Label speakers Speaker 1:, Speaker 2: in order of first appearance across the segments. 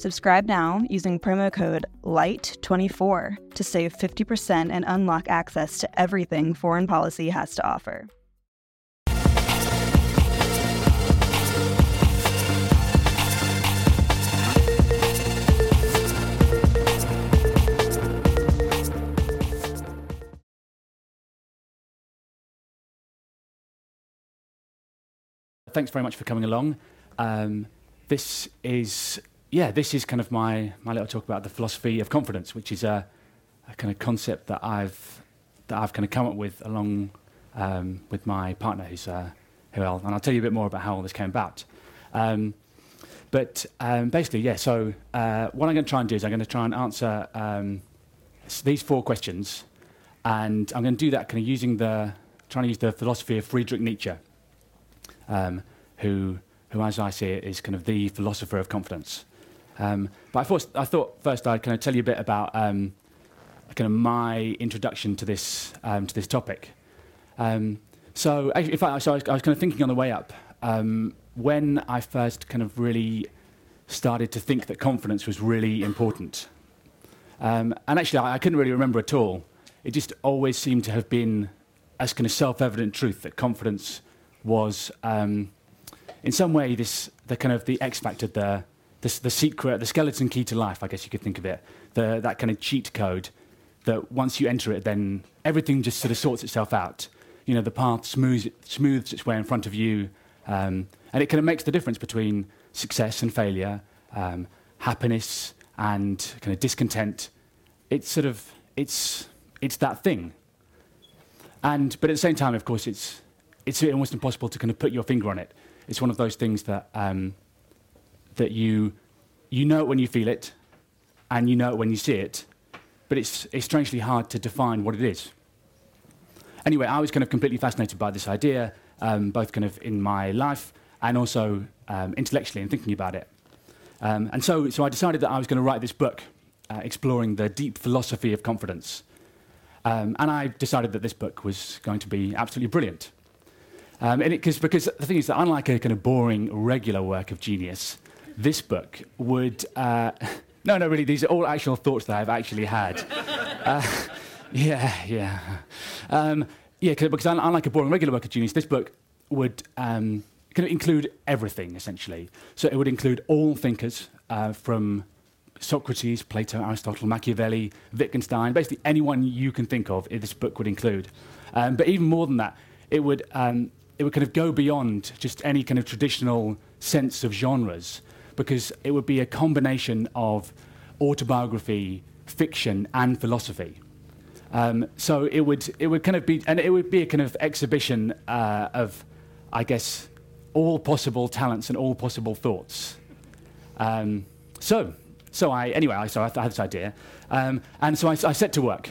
Speaker 1: Subscribe now using promo code LIGHT24 to save 50% and unlock access to everything foreign policy has to offer.
Speaker 2: Thanks very much for coming along. Um, this is, yeah, this is kind of my, my little talk about the philosophy of confidence, which is a, a kind of concept that I've, that I've kind of come up with along um, with my partner, who's, uh, who I'll, and I'll tell you a bit more about how all this came about. Um, but um, basically, yeah, so uh, what I'm going to try and do is I'm going to try and answer um, these four questions, and I'm going to do that kind of using the, trying to use the philosophy of Friedrich Nietzsche um, who, who, as I see it, is kind of the philosopher of confidence. Um, but I thought, I thought first I'd kind of tell you a bit about um, kind of my introduction to this, um, to this topic. Um, so, in fact, so I was, I was, kind of thinking on the way up um, when I first kind of really started to think that confidence was really important. and actually, I, I couldn't really remember at all. It just always seemed to have been as kind of self-evident truth that confidence was um, in some way this the kind of the X factor, the, the the secret, the skeleton key to life. I guess you could think of it, the that kind of cheat code that once you enter it, then everything just sort of sorts itself out. You know, the path smooths, smooths its way in front of you, um, and it kind of makes the difference between success and failure, um, happiness and kind of discontent. It's sort of it's it's that thing. And but at the same time, of course, it's it's almost impossible to kind of put your finger on it. It's one of those things that um, that you you know it when you feel it, and you know it when you see it, but it's it's strangely hard to define what it is. Anyway, I was kind of completely fascinated by this idea, um, both kind of in my life and also um, intellectually and thinking about it. Um, and so, so I decided that I was going to write this book, uh, exploring the deep philosophy of confidence. Um, and I decided that this book was going to be absolutely brilliant. Um, and it, cause, because the thing is that unlike a kind of boring regular work of genius, this book would. Uh, no, no, really, these are all actual thoughts that I've actually had. Uh, yeah, yeah. Um, yeah, because I unlike a boring regular work of genius, this book would um, kind of include everything, essentially. So it would include all thinkers uh, from Socrates, Plato, Aristotle, Machiavelli, Wittgenstein, basically anyone you can think of, this book would include. Um, but even more than that, it would um, it would kind of go beyond just any kind of traditional sense of genres because it would be a combination of autobiography, fiction, and philosophy. Um, so it would it would kind of be and it would be a kind of exhibition uh, of, I guess, all possible talents and all possible thoughts. Um, so so I anyway I so I, I had this idea, um, and so I, I set to work.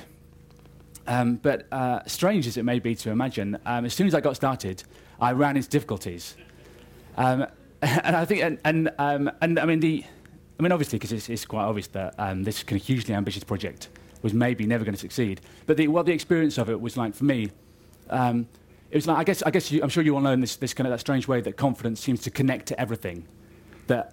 Speaker 2: Um, but uh, strange as it may be to imagine, um, as soon as I got started, I ran into difficulties. Um, and I think, and, and, um, and I mean, the, I mean, obviously, because it's, it's, quite obvious that um, this kind of hugely ambitious project was maybe never going to succeed. But the, what the experience of it was like for me, um, it was like, I guess, I guess you, I'm sure you all know in this, this kind of that strange way that confidence seems to connect to everything. That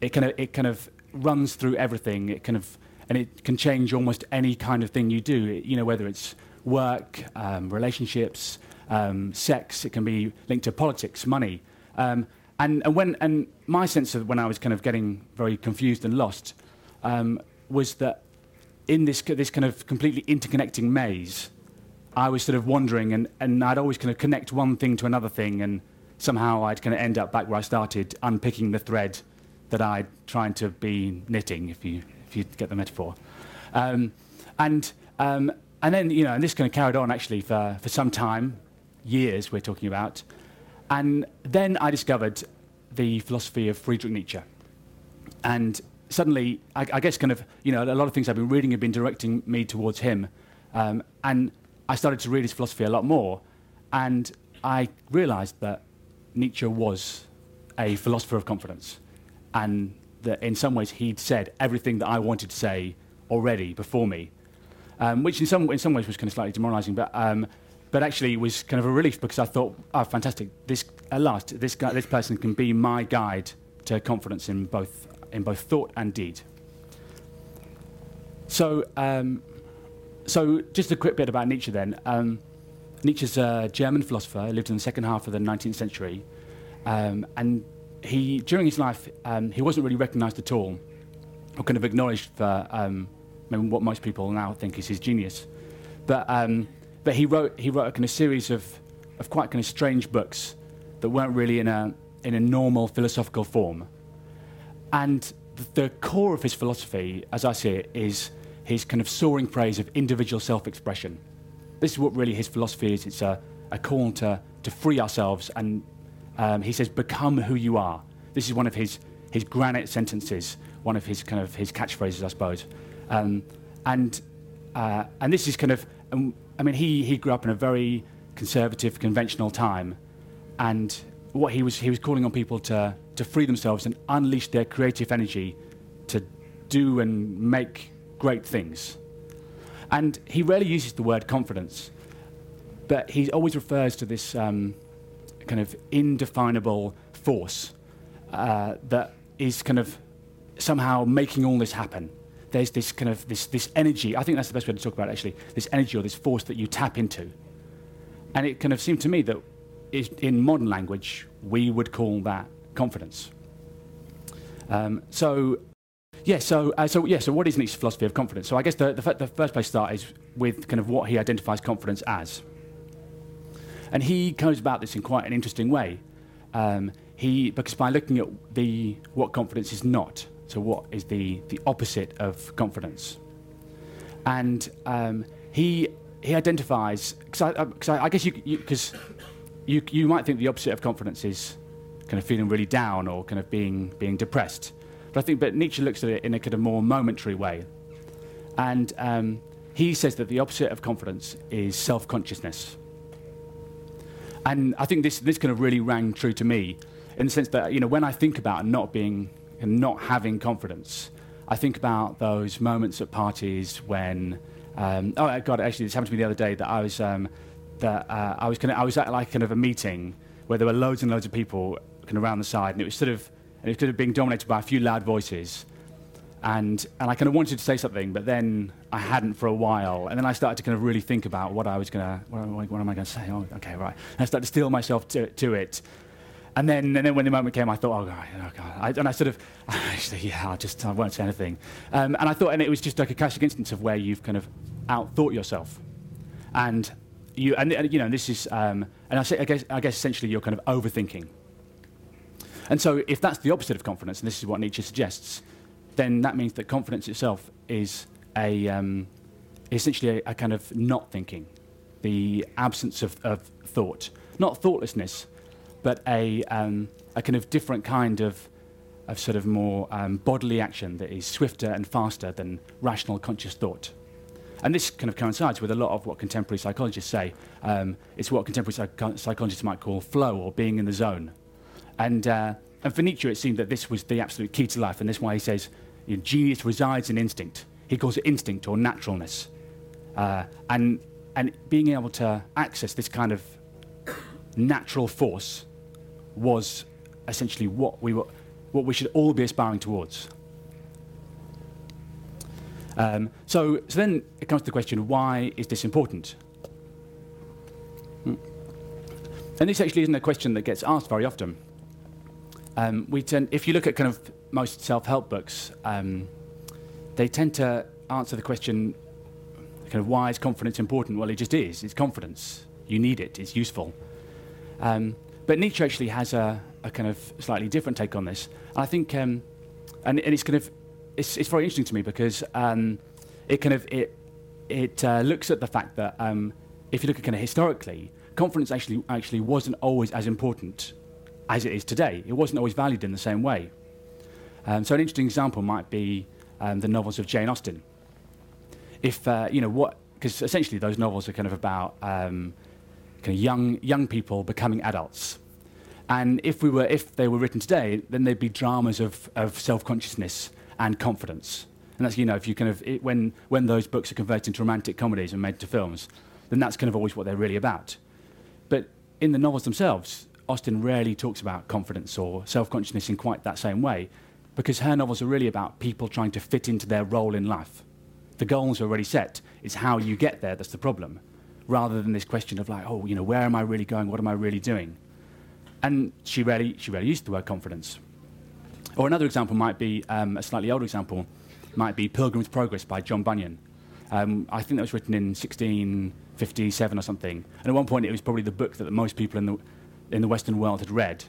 Speaker 2: it kind of, it kind of runs through everything. It kind of and it can change almost any kind of thing you do. You know, whether it's work, um, relationships, um, sex. It can be linked to politics, money. Um, and, and when and my sense of when I was kind of getting very confused and lost um, was that in this this kind of completely interconnecting maze, I was sort of wandering, and, and I'd always kind of connect one thing to another thing, and somehow I'd kind of end up back where I started, unpicking the thread that I'd trying to be knitting, if you if you get the metaphor. Um, and um, and then you know, and this kind of carried on actually for for some time, years we're talking about, and then I discovered the philosophy of Friedrich Nietzsche, and suddenly I, I guess kind of you know a lot of things I've been reading have been directing me towards him, um, and I started to read his philosophy a lot more, and I realised that Nietzsche was a philosopher of confidence, and that in some ways he'd said everything that I wanted to say already before me, um, which in some in some ways was kind of slightly demoralising, but. Um, but actually, it was kind of a relief because I thought, oh, fantastic! This at last, this guy, this person can be my guide to confidence in both in both thought and deed. So, um, so just a quick bit about Nietzsche then. Um, Nietzsche's a German philosopher, lived in the second half of the 19th century, um, and he, during his life, um, he wasn't really recognised at all, or kind of acknowledged for um, what most people now think is his genius. But, um, but he wrote, he wrote a kind of series of, of quite kind of strange books that weren't really in a, in a normal philosophical form. And the core of his philosophy, as I see it, is his kind of soaring praise of individual self expression. This is what really his philosophy is. It's a, a call to, to free ourselves, and um, he says, become who you are. This is one of his, his granite sentences, one of his kind of his catchphrases, I suppose. Um, and, uh, and this is kind of, um, I mean, he, he grew up in a very conservative, conventional time, and what he was, he was calling on people to, to free themselves and unleash their creative energy to do and make great things. And he rarely uses the word confidence, but he always refers to this um, kind of indefinable force uh, that is kind of somehow making all this happen. There's this kind of this, this energy. I think that's the best way to talk about it, actually. This energy or this force that you tap into. And it kind of seemed to me that in modern language, we would call that confidence. Um, so, yeah, so, uh, so, yeah, so what is Nietzsche's philosophy of confidence? So I guess the, the, the first place to start is with kind of what he identifies confidence as. And he goes about this in quite an interesting way. Um, he, because by looking at the, what confidence is not, so what is the, the opposite of confidence. And um, he, he identifies, because I, uh, I, I, guess you, because you, you might think the opposite of confidence is kind of feeling really down or kind of being, being depressed. But I think but Nietzsche looks at it in a kind of more momentary way. And um, he says that the opposite of confidence is self consciousness. And I think this, this kind of really rang true to me in the sense that, you know, when I think about not being and not having confidence, I think about those moments at parties when, um, oh God, actually, this happened to me the other day that I was, um, that uh, I was kind of, I was at like kind of a meeting where there were loads and loads of people kind of around the side, and it was sort of, and it was kind of being dominated by a few loud voices. And, and I kind of wanted to say something, but then I hadn't for a while. And then I started to kind of really think about what I was going to, what, what, am I going to say? Oh, okay, right. And I started to steel myself to, to it. And then, and then when the moment came, I thought, oh, God, oh, God. I, and I sort of, actually, yeah, I just, I won't say anything. Um, and I thought, and it was just like a classic instance of where you've kind of outthought yourself. And you, and, and you know, this is, um, and I, say, I, guess, I guess essentially you're kind of overthinking. And so, if that's the opposite of confidence, and this is what Nietzsche suggests, then that means that confidence itself is a, um, essentially a, a, kind of not thinking, the absence of, of thought. Not thoughtlessness, but a, um, a kind of different kind of, of sort of more um, bodily action that is swifter and faster than rational conscious thought. And this kind of coincides with a lot of what contemporary psychologists say. Um, it's what contemporary psych- psychologists might call flow or being in the zone. And, uh, and for Nietzsche, it seemed that this was the absolute key to life, and that's why he says you know, genius resides in instinct. He calls it instinct or naturalness. Uh, and, and being able to access this kind of natural force was essentially what we, were, what we should all be aspiring towards. Um, so, so then it comes to the question why is this important? Hmm. And this actually isn't a question that gets asked very often. Um, we tend, if you look at kind of most self-help books, um, they tend to answer the question kind of why is confidence important? Well, it just is. It's confidence. You need it. It's useful. Um, but Nietzsche actually has a, a, kind of slightly different take on this. I think, um, and, and, it's kind of, it's, it's very interesting to me because um, it kind of it it uh, looks at the fact that um, if you look at kind of historically, confidence actually actually wasn't always as important as it is today. It wasn't always valued in the same way. Um, so an interesting example might be um, the novels of Jane Austen. If uh, you know what, because essentially those novels are kind of about um, kind of young young people becoming adults. And if we were, if they were written today, then they'd be dramas of, of self-consciousness and confidence. And that's, you know, if you kind of, it, when, when those books are converted into romantic comedies and made to films, then that's kind of always what they're really about. But in the novels themselves, Austen rarely talks about confidence or self consciousness in quite that same way, because her novels are really about people trying to fit into their role in life. The goals are already set, it's how you get there that's the problem, rather than this question of, like, oh, you know, where am I really going? What am I really doing? And she rarely, she rarely used the word confidence. Or another example might be um, a slightly older example might be Pilgrim's Progress by John Bunyan. Um, I think that was written in 1657 or something. And at one point, it was probably the book that most people in the, in the Western world had read.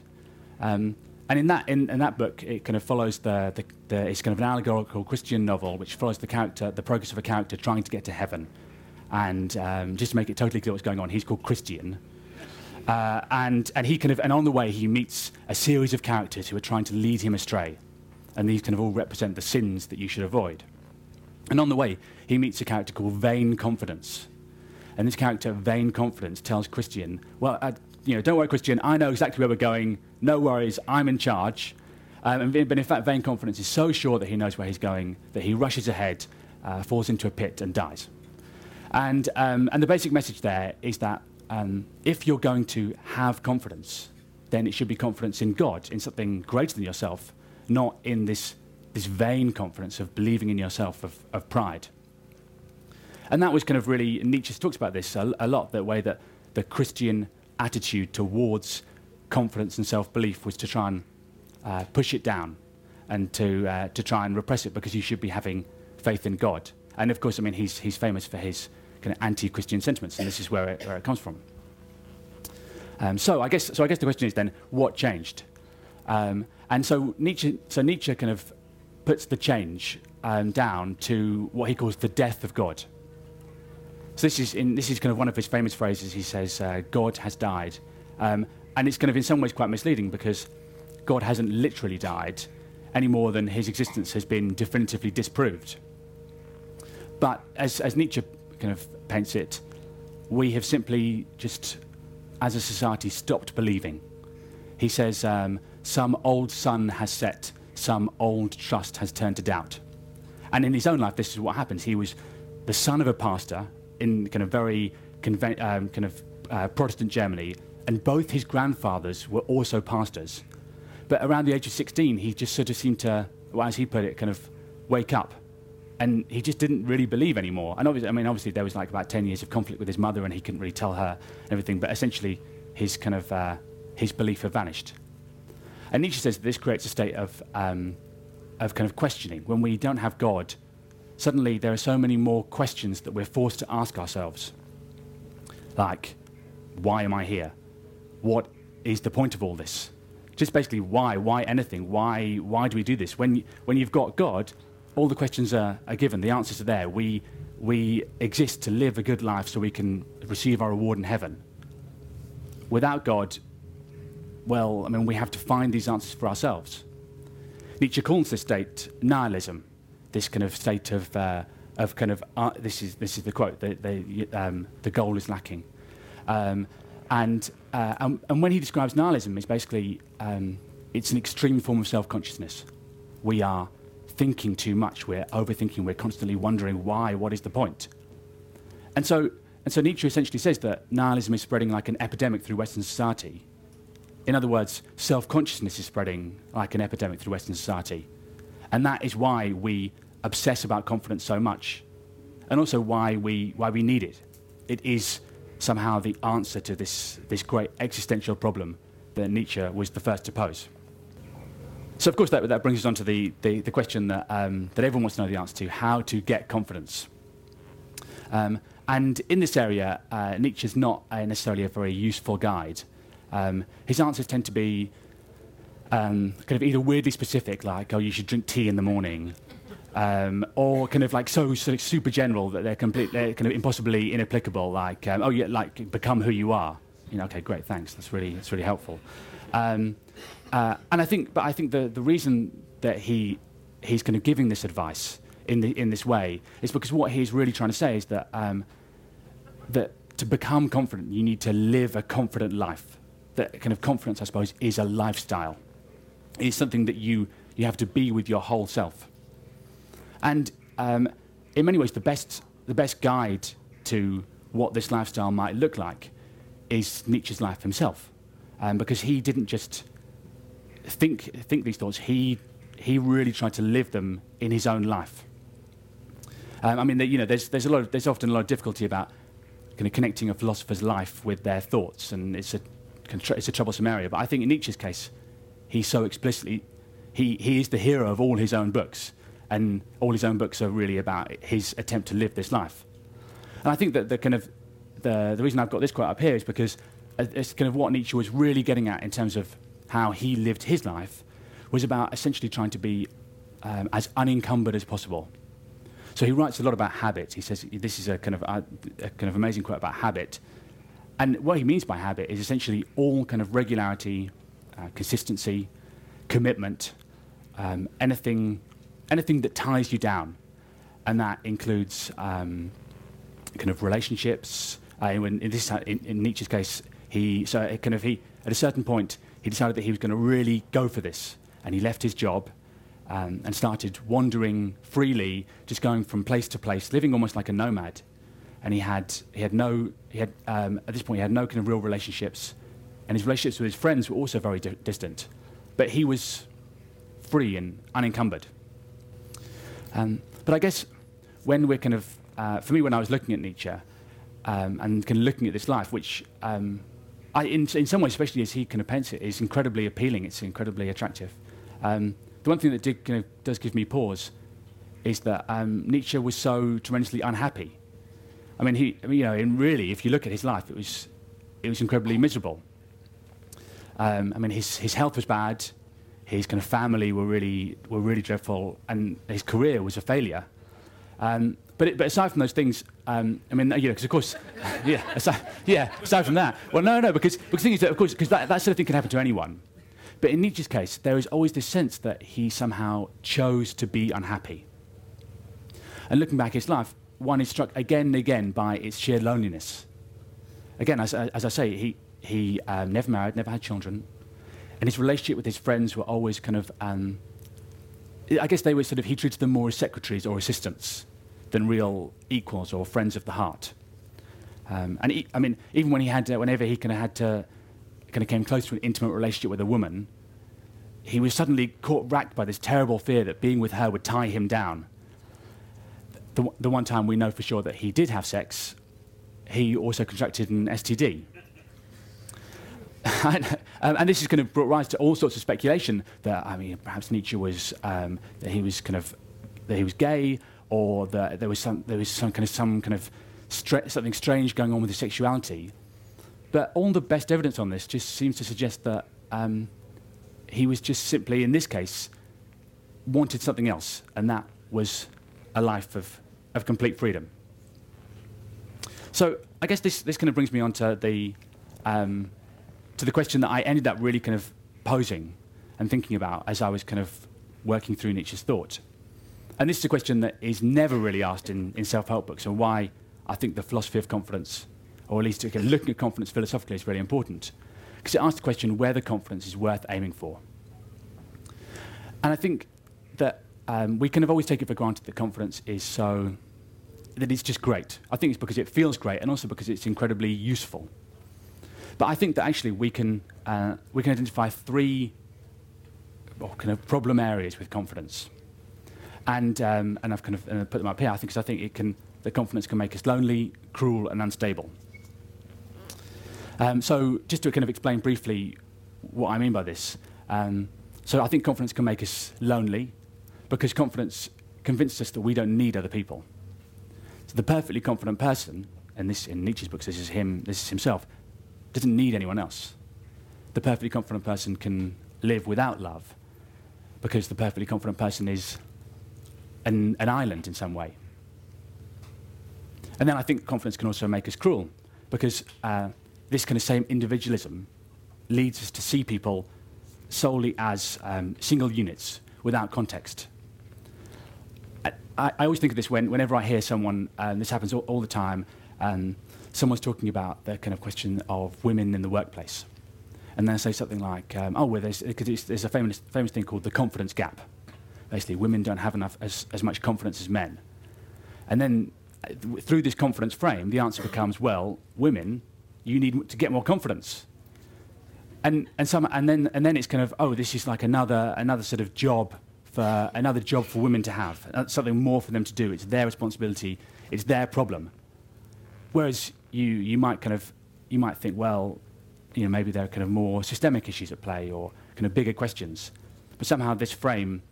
Speaker 2: Um, and in that, in, in, that book, it kind of follows the, the, the, it's kind of an allegorical Christian novel which follows the character, the progress of a character trying to get to heaven. And um, just to make it totally clear what's going on, he's called Christian. Uh, and, and he kind of, and on the way, he meets a series of characters who are trying to lead him astray and these kind of all represent the sins that you should avoid. And on the way, he meets a character called Vain Confidence. And this character, Vain Confidence, tells Christian, Well, uh, you know, don't worry, Christian, I know exactly where we're going. No worries, I'm in charge. Um, but in fact, Vain Confidence is so sure that he knows where he's going that he rushes ahead, uh, falls into a pit, and dies. And, um, and the basic message there is that um, if you're going to have confidence, then it should be confidence in God, in something greater than yourself, not in this, this vain confidence of believing in yourself, of, of pride. And that was kind of really, Nietzsche talks about this a, a lot, the way that the Christian attitude towards confidence and self belief was to try and uh, push it down and to, uh, to try and repress it because you should be having faith in God. And of course, I mean, he's, he's famous for his kind of anti Christian sentiments, and this is where it, where it comes from. Um, so, I guess, so I guess the question is then, what changed? Um, and so Nietzsche, so Nietzsche kind of puts the change um, down to what he calls the death of God. So this is, in, this is kind of one of his famous phrases. He says, uh, God has died. Um, and it's kind of in some ways quite misleading because God hasn't literally died any more than his existence has been definitively disproved. But as, as Nietzsche kind of paints it, we have simply just, as a society, stopped believing. He says, um, some old sun has set, some old trust has turned to doubt. And in his own life, this is what happens. He was the son of a pastor in kind of very conven- um, kind of uh, Protestant Germany, and both his grandfathers were also pastors. But around the age of 16, he just sort of seemed to, well, as he put it, kind of wake up. And he just didn't really believe anymore. And obviously, I mean, obviously, there was like about 10 years of conflict with his mother, and he couldn't really tell her everything. But essentially, his kind of uh, his belief had vanished. And Nietzsche says that this creates a state of, um, of kind of questioning. When we don't have God, suddenly there are so many more questions that we're forced to ask ourselves. Like, why am I here? What is the point of all this? Just basically, why? Why anything? Why, why do we do this? When, when you've got God, all the questions are, are given, the answers are there. We, we exist to live a good life so we can receive our reward in heaven. Without God, well, I mean, we have to find these answers for ourselves. Nietzsche calls this state nihilism, this kind of state of, uh, of kind of, uh, this, is, this is the quote, the, the, um, the goal is lacking. Um, and, uh, and, and, when he describes nihilism, it's basically, um, it's an extreme form of self-consciousness. We are thinking too much, we're overthinking, we're constantly wondering why, what is the point? And so, and so Nietzsche essentially says that nihilism is spreading like an epidemic through Western society, in other words, self consciousness is spreading like an epidemic through Western society. And that is why we obsess about confidence so much, and also why we, why we need it. It is somehow the answer to this, this great existential problem that Nietzsche was the first to pose. So, of course, that, that brings us on to the, the, the question that, um, that everyone wants to know the answer to how to get confidence. Um, and in this area, uh, Nietzsche's not uh, necessarily a very useful guide. Um, his answers tend to be um, kind of either weirdly specific, like, oh, you should drink tea in the morning, um, or kind of like so, so super general that they're, complete, they're kind of impossibly inapplicable, like, um, oh, yeah, like, become who you are. You know, okay, great, thanks, that's really, that's really helpful. Um, uh, and I think, but I think the, the reason that he, he's kind of giving this advice in, the, in this way is because what he's really trying to say is that, um, that to become confident, you need to live a confident life. That kind of confidence, I suppose, is a lifestyle. It's something that you, you have to be with your whole self. And um, in many ways, the best, the best guide to what this lifestyle might look like is Nietzsche's life himself. Um, because he didn't just think, think these thoughts, he, he really tried to live them in his own life. Um, I mean, you know, there's, there's, a lot of, there's often a lot of difficulty about kind of connecting a philosopher's life with their thoughts, and it's a, it's a troublesome area. But I think in Nietzsche's case, he so explicitly, he, he is the hero of all his own books, and all his own books are really about his attempt to live this life. And I think that the kind of the, the reason I've got this quote up here is because it's kind of what Nietzsche was really getting at in terms of how he lived his life was about essentially trying to be um, as unencumbered as possible. So he writes a lot about habit. He says this is a kind of uh, a kind of amazing quote about habit, and what he means by habit is essentially all kind of regularity, uh, consistency, commitment, um, anything anything that ties you down, and that includes um, kind of relationships. Uh, in, in, this, in, in, Nietzsche's case, he so kind of he at a certain point he decided that he was going to really go for this, and he left his job. Um, and started wandering freely, just going from place to place, living almost like a nomad. And he had, he had no, he had, um, at this point, he had no kind of real relationships. And his relationships with his friends were also very di- distant. But he was free and unencumbered. Um, but I guess when we're kind of, uh, for me, when I was looking at Nietzsche um, and kind of looking at this life, which um, I, in, in some ways, especially as he kind of paints it, is incredibly appealing. It's incredibly attractive. Um, the one thing that did, does give me pause is that um, Nietzsche was so tremendously unhappy. I mean, he, I mean, you know, and really, if you look at his life, it was, it was incredibly miserable. Um, I mean, his, his health was bad his kind of family were really were really dreadful, and his career was a failure. Um, but, it, but aside from those things, um, I mean, you know, because of course, yeah, aside, yeah, aside from that, well, no, no, because because the thing is that of course, because that, that sort of thing can happen to anyone. But in Nietzsche's case, there is always this sense that he somehow chose to be unhappy. And looking back at his life, one is struck again and again by its sheer loneliness. Again, as, as I say, he, he um, never married, never had children, and his relationship with his friends were always kind of, um, I guess they were sort of, he treated them more as secretaries or assistants than real equals or friends of the heart. Um, and he, I mean, even when he had, whenever he kind of had to, kind of came close to an intimate relationship with a woman, he was suddenly caught racked by this terrible fear that being with her would tie him down. The, the one time we know for sure that he did have sex, he also contracted an STD. and, um, and, this has kind of brought rise to all sorts of speculation that I mean, perhaps Nietzsche was um, that he was kind of that he was gay, or that there was some there was some kind of some kind of something strange going on with his sexuality. But all the best evidence on this just seems to suggest that um, he was just simply, in this case, wanted something else, and that was a life of, of complete freedom. So I guess this, this kind of brings me on to the, um, to the question that I ended up really kind of posing and thinking about as I was kind of working through Nietzsche's thought. And this is a question that is never really asked in, in self help books, and why I think the philosophy of confidence, or at least looking at confidence philosophically, is really important. Because it asks the question whether confidence is worth aiming for. And I think that um, we kind of always take it for granted that confidence is so, that it's just great. I think it's because it feels great, and also because it's incredibly useful. But I think that actually we can, uh, we can identify three well, kind of problem areas with confidence. And, um, and I've kind of uh, put them up here, I think, because I think it can, the confidence can make us lonely, cruel, and unstable. Um, so just to kind of explain briefly what I mean by this. Um, so I think confidence can make us lonely because confidence convinces us that we don't need other people. So the perfectly confident person, and this in Nietzsche's books, this is him, this is himself, doesn't need anyone else. The perfectly confident person can live without love because the perfectly confident person is an, an island in some way. And then I think confidence can also make us cruel because uh, this kind of same individualism leads us to see people solely as um, single units without context. I, I, always think of this when, whenever I hear someone, and this happens all, all the time, um, someone's talking about the kind of question of women in the workplace. And they say something like, um, oh, well, there's, there's a famous, famous thing called the confidence gap. Basically, women don't have enough as, as much confidence as men. And then uh, through this confidence frame, the answer becomes, well, women, you need to get more confidence. And and some and then and then it's kind of oh this is like another another sort of job for another job for women to have. That's something more for them to do. It's their responsibility. It's their problem. Whereas you you might kind of you might think well you know maybe there are kind of more systemic issues at play or kind of bigger questions. But somehow this frame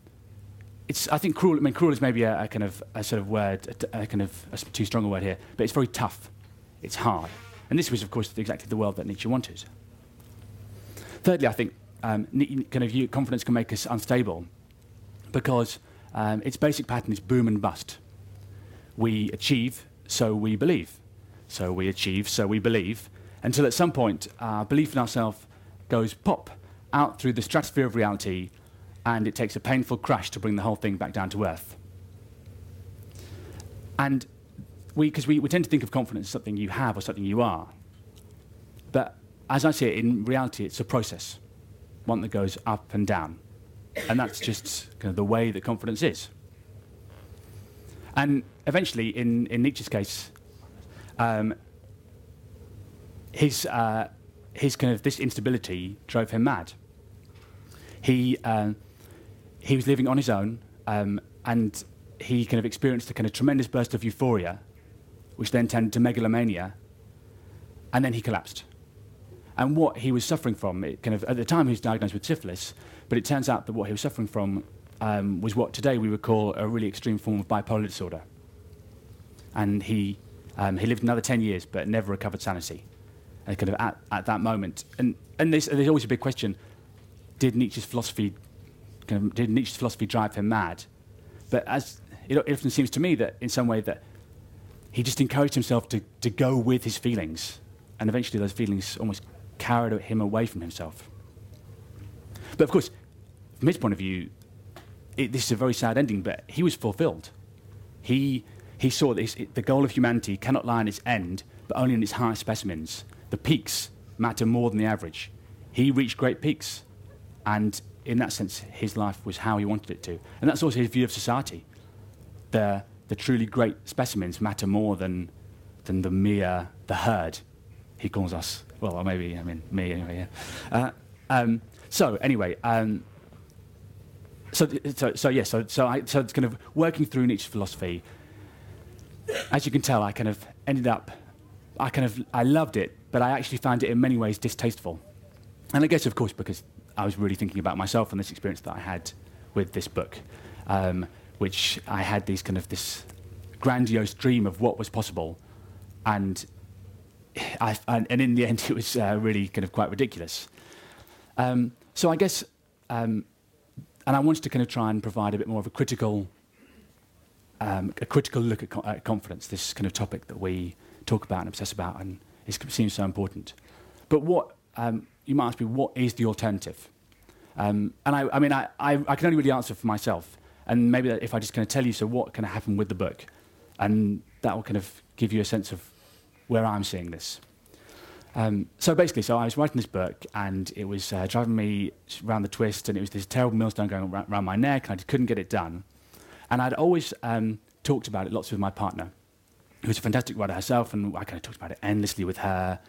Speaker 2: it's I think cruel I mean cruel is maybe a, a kind of a sort of word a, a kind of a too strong a word here but it's very tough it's hard and this was of course exactly the world that Nietzsche wanted Thirdly, I think um, kind of confidence can make us unstable because um, its basic pattern is boom and bust. We achieve, so we believe. So we achieve, so we believe, until at some point our belief in ourselves goes pop out through the stratosphere of reality and it takes a painful crash to bring the whole thing back down to earth. And we, because we, we tend to think of confidence as something you have or something you are. But as I see it, in reality, it's a process, one that goes up and down. And that's just kind of the way that confidence is. And eventually, in, in Nietzsche's case, um, his, uh, his kind of this instability drove him mad. He, uh, he was living on his own, um, and he kind of experienced a kind of tremendous burst of euphoria, which then turned to megalomania, and then he collapsed and what he was suffering from. It kind of at the time he was diagnosed with syphilis, but it turns out that what he was suffering from um, was what today we would call a really extreme form of bipolar disorder. And he um, he lived another ten years, but never recovered sanity. And kind of at, at that moment, and and there's always a big question: Did Nietzsche's philosophy kind of, did Nietzsche's philosophy drive him mad? But as it, it often seems to me that in some way that he just encouraged himself to, to go with his feelings, and eventually those feelings almost carried him away from himself. But of course, from his point of view, it, this is a very sad ending, but he was fulfilled. He, he saw that it, the goal of humanity cannot lie in its end, but only in its highest specimens. The peaks matter more than the average. He reached great peaks, and in that sense, his life was how he wanted it to. And that's also his view of society. The, the truly great specimens matter more than, than the mere, the herd, he calls us well, or maybe I mean me anyway. Yeah. Uh, um, so anyway, um, so so so yeah, so so I so it's kind of working through Nietzsche's philosophy. As you can tell, I kind of ended up, I kind of I loved it, but I actually found it in many ways distasteful. And I guess, of course, because I was really thinking about myself and this experience that I had with this book, um, which I had these kind of this grandiose dream of what was possible, and I, and, and, in the end, it was uh, really kind of quite ridiculous. Um, so I guess, um, and I wanted to kind of try and provide a bit more of a critical, um, a critical look at, co- at, confidence. This kind of topic that we talk about and obsess about, and it seems so important. But what um, you might ask me, what is the alternative? Um, and I, I mean, I, I, I, can only really answer for myself. And maybe if I just kind of tell you, so what kind of happened with the book, and that will kind of give you a sense of where I'm seeing this. Um, so basically, so I was writing this book, and it was uh, driving me around the twist, and it was this terrible millstone going around, my neck, and I just couldn't get it done. And I'd always um, talked about it lots with my partner, who's a fantastic writer herself, and I kind of talked about it endlessly with her.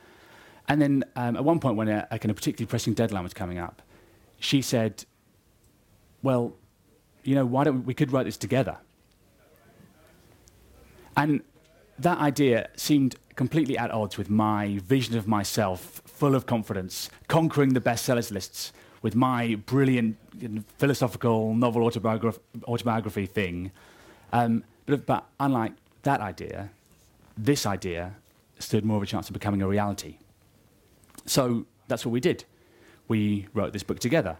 Speaker 2: And then um, at one point, when a, a kind of particularly pressing deadline was coming up, she said, "Well, you know, why don't we, we could write this together?" And that idea seemed completely at odds with my vision of myself, full of confidence, conquering the bestsellers lists with my brilliant philosophical novel autobiography, autobiography thing. Um, but, but, unlike that idea, this idea stood more of a chance of becoming a reality. So that's what we did. We wrote this book together,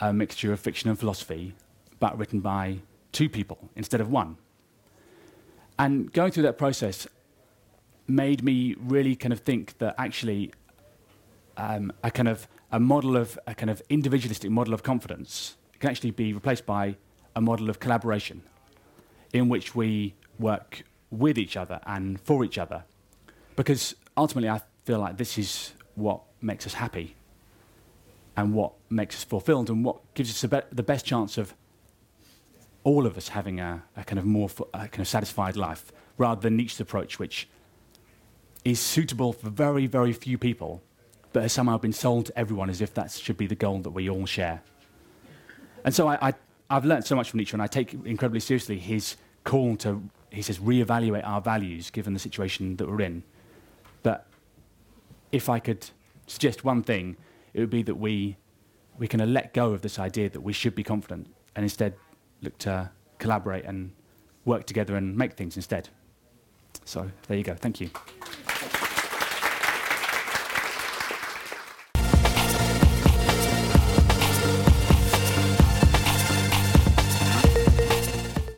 Speaker 2: a mixture of fiction and philosophy, but written by two people instead of one. And going through that process made me really kind of think that actually um, a kind of a model of a kind of individualistic model of confidence can actually be replaced by a model of collaboration in which we work with each other and for each other. Because ultimately, I feel like this is what makes us happy and what makes us fulfilled and what gives us the, be- the best chance of all of us having a, a kind of more kind of satisfied life rather than Nietzsche's approach, which is suitable for very, very few people, but has somehow been sold to everyone as if that should be the goal that we all share. And so I, I, I've learned so much from Nietzsche, and I take incredibly seriously his call to, he says, reevaluate our values given the situation that we're in. But if I could suggest one thing, it would be that we, we can let go of this idea that we should be confident and instead look to collaborate and work together and make things instead. So there you go. Thank you.